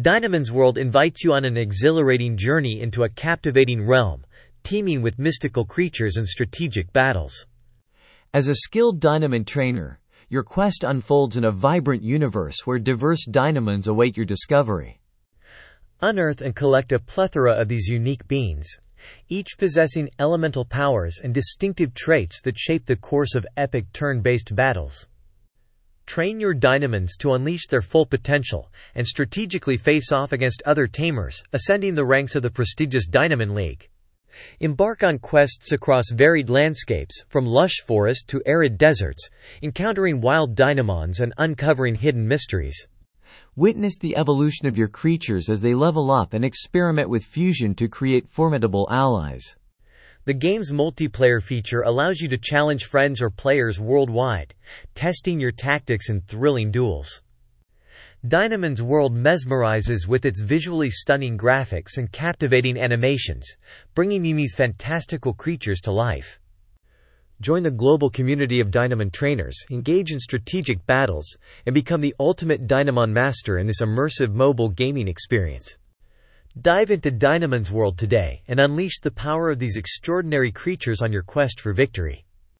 Dynamons World invites you on an exhilarating journey into a captivating realm, teeming with mystical creatures and strategic battles. As a skilled Dynamon trainer, your quest unfolds in a vibrant universe where diverse Dynamons await your discovery. Unearth and collect a plethora of these unique beings, each possessing elemental powers and distinctive traits that shape the course of epic turn-based battles. Train your Dynamons to unleash their full potential and strategically face off against other tamers, ascending the ranks of the prestigious Dynamon League. Embark on quests across varied landscapes, from lush forests to arid deserts, encountering wild dynamons and uncovering hidden mysteries. Witness the evolution of your creatures as they level up and experiment with fusion to create formidable allies. The game's multiplayer feature allows you to challenge friends or players worldwide, testing your tactics in thrilling duels. Dynamons world mesmerizes with its visually stunning graphics and captivating animations, bringing these fantastical creatures to life. Join the global community of Dynamon trainers, engage in strategic battles, and become the ultimate Dynamon master in this immersive mobile gaming experience. Dive into Dynamons world today and unleash the power of these extraordinary creatures on your quest for victory.